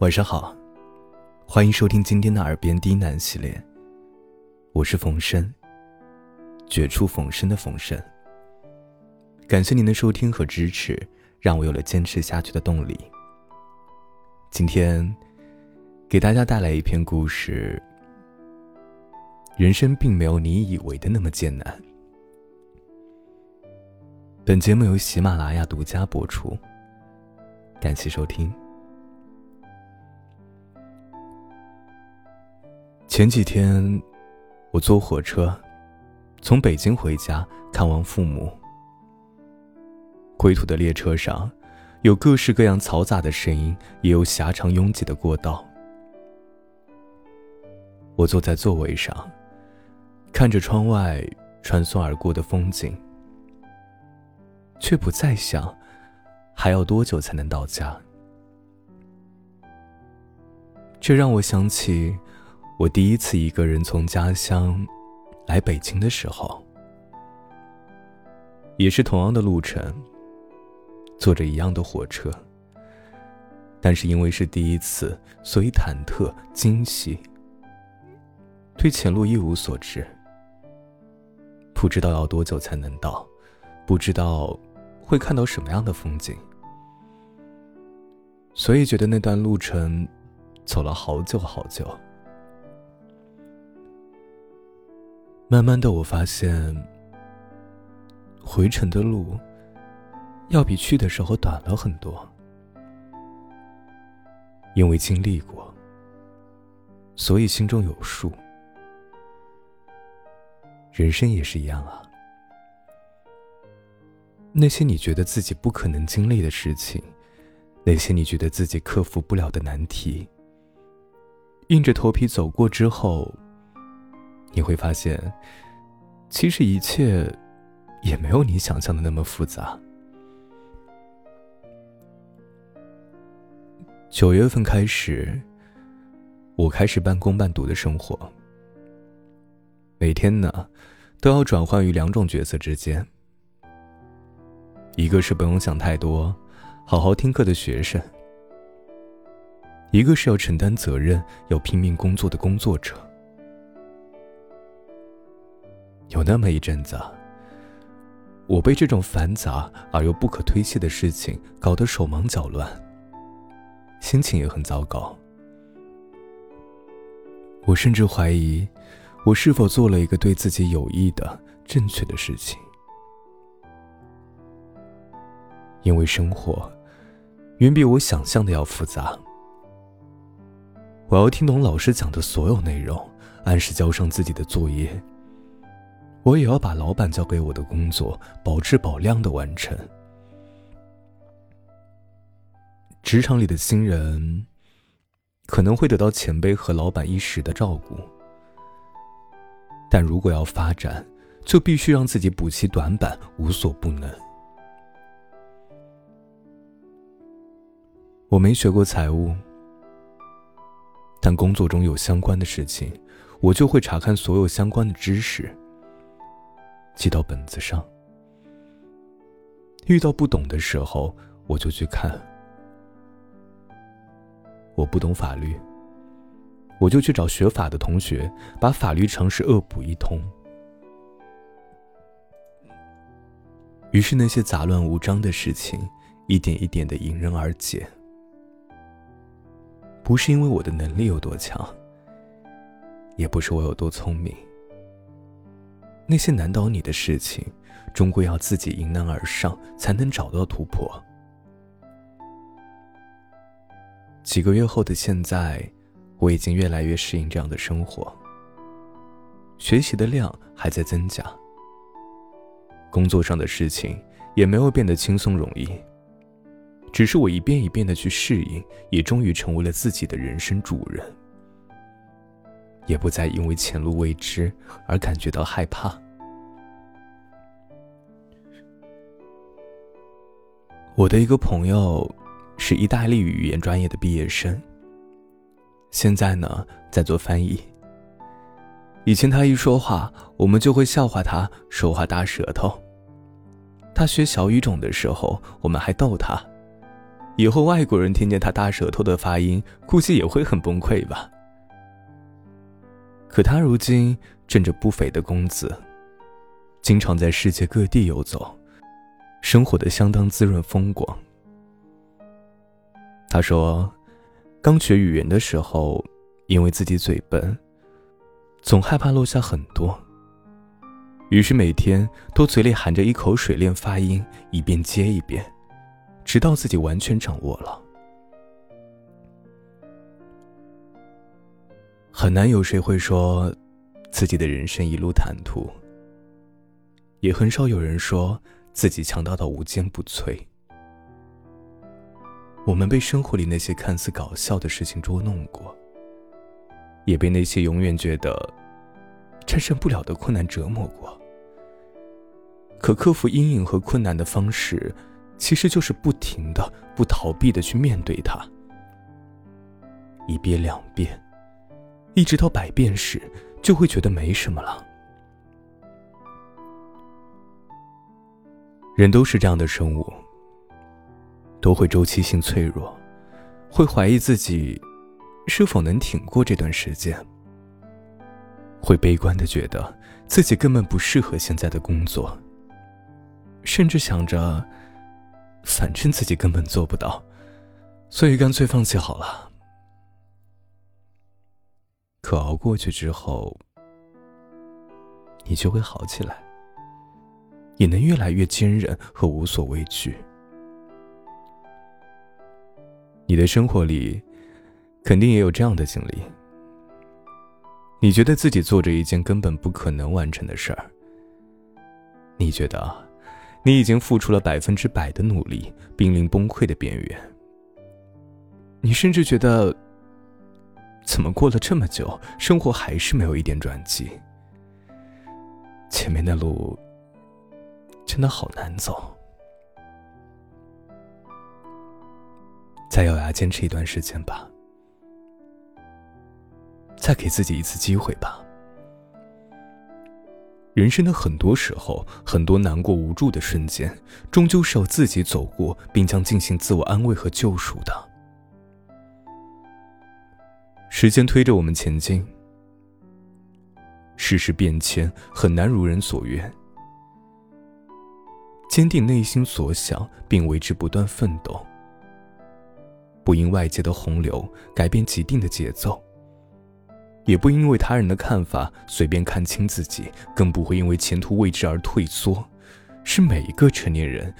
晚上好，欢迎收听今天的耳边低喃系列。我是冯生，绝处逢生的冯生。感谢您的收听和支持，让我有了坚持下去的动力。今天给大家带来一篇故事：人生并没有你以为的那么艰难。本节目由喜马拉雅独家播出，感谢收听。前几天，我坐火车从北京回家看望父母。归途的列车上，有各式各样嘈杂的声音，也有狭长拥挤的过道。我坐在座位上，看着窗外穿梭而过的风景，却不再想还要多久才能到家。这让我想起。我第一次一个人从家乡来北京的时候，也是同样的路程，坐着一样的火车。但是因为是第一次，所以忐忑、惊喜，对前路一无所知，不知道要多久才能到，不知道会看到什么样的风景，所以觉得那段路程走了好久好久。慢慢的，我发现回程的路要比去的时候短了很多，因为经历过，所以心中有数。人生也是一样啊，那些你觉得自己不可能经历的事情，那些你觉得自己克服不了的难题，硬着头皮走过之后。你会发现，其实一切也没有你想象的那么复杂。九月份开始，我开始半工半读的生活，每天呢都要转换于两种角色之间：一个是不用想太多、好好听课的学生；一个是要承担责任、要拼命工作的工作者。有那么一阵子，我被这种繁杂而又不可推卸的事情搞得手忙脚乱，心情也很糟糕。我甚至怀疑，我是否做了一个对自己有益的正确的事情。因为生活远比我想象的要复杂，我要听懂老师讲的所有内容，按时交上自己的作业。我也要把老板交给我的工作保质保量的完成。职场里的新人可能会得到前辈和老板一时的照顾，但如果要发展，就必须让自己补齐短板，无所不能。我没学过财务，但工作中有相关的事情，我就会查看所有相关的知识。记到本子上。遇到不懂的时候，我就去看。我不懂法律，我就去找学法的同学，把法律常识恶补一通。于是那些杂乱无章的事情，一点一点的迎刃而解。不是因为我的能力有多强，也不是我有多聪明。那些难倒你的事情，终归要自己迎难而上，才能找到突破。几个月后的现在，我已经越来越适应这样的生活。学习的量还在增加，工作上的事情也没有变得轻松容易，只是我一遍一遍的去适应，也终于成为了自己的人生主人。也不再因为前路未知而感觉到害怕。我的一个朋友是意大利语言专业的毕业生，现在呢在做翻译。以前他一说话，我们就会笑话他说话大舌头。他学小语种的时候，我们还逗他，以后外国人听见他大舌头的发音，估计也会很崩溃吧。可他如今挣着不菲的工资，经常在世界各地游走，生活的相当滋润风光。他说，刚学语言的时候，因为自己嘴笨，总害怕落下很多，于是每天都嘴里含着一口水练发音，一遍接一遍。直到自己完全掌握了，很难有谁会说自己的人生一路坦途，也很少有人说自己强大到无坚不摧。我们被生活里那些看似搞笑的事情捉弄过，也被那些永远觉得战胜不了的困难折磨过。可克服阴影和困难的方式。其实就是不停的、不逃避的去面对它，一遍两遍，一直到百遍时，就会觉得没什么了。人都是这样的生物，都会周期性脆弱，会怀疑自己是否能挺过这段时间，会悲观的觉得自己根本不适合现在的工作，甚至想着。反正自己根本做不到，所以干脆放弃好了。可熬过去之后，你就会好起来，也能越来越坚韧和无所畏惧。你的生活里，肯定也有这样的经历。你觉得自己做着一件根本不可能完成的事儿，你觉得？你已经付出了百分之百的努力，濒临崩溃的边缘。你甚至觉得，怎么过了这么久，生活还是没有一点转机？前面的路真的好难走，再咬牙坚持一段时间吧，再给自己一次机会吧。人生的很多时候，很多难过无助的瞬间，终究是要自己走过，并将进行自我安慰和救赎的。时间推着我们前进，世事变迁，很难如人所愿。坚定内心所想，并为之不断奋斗，不因外界的洪流改变既定的节奏。也不因为他人的看法随便看清自己，更不会因为前途未知而退缩，是每一个成年人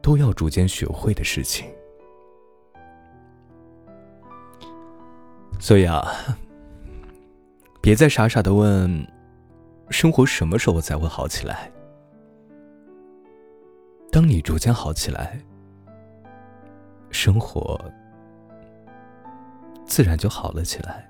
都要逐渐学会的事情。所以啊，别再傻傻的问，生活什么时候才会好起来？当你逐渐好起来，生活自然就好了起来。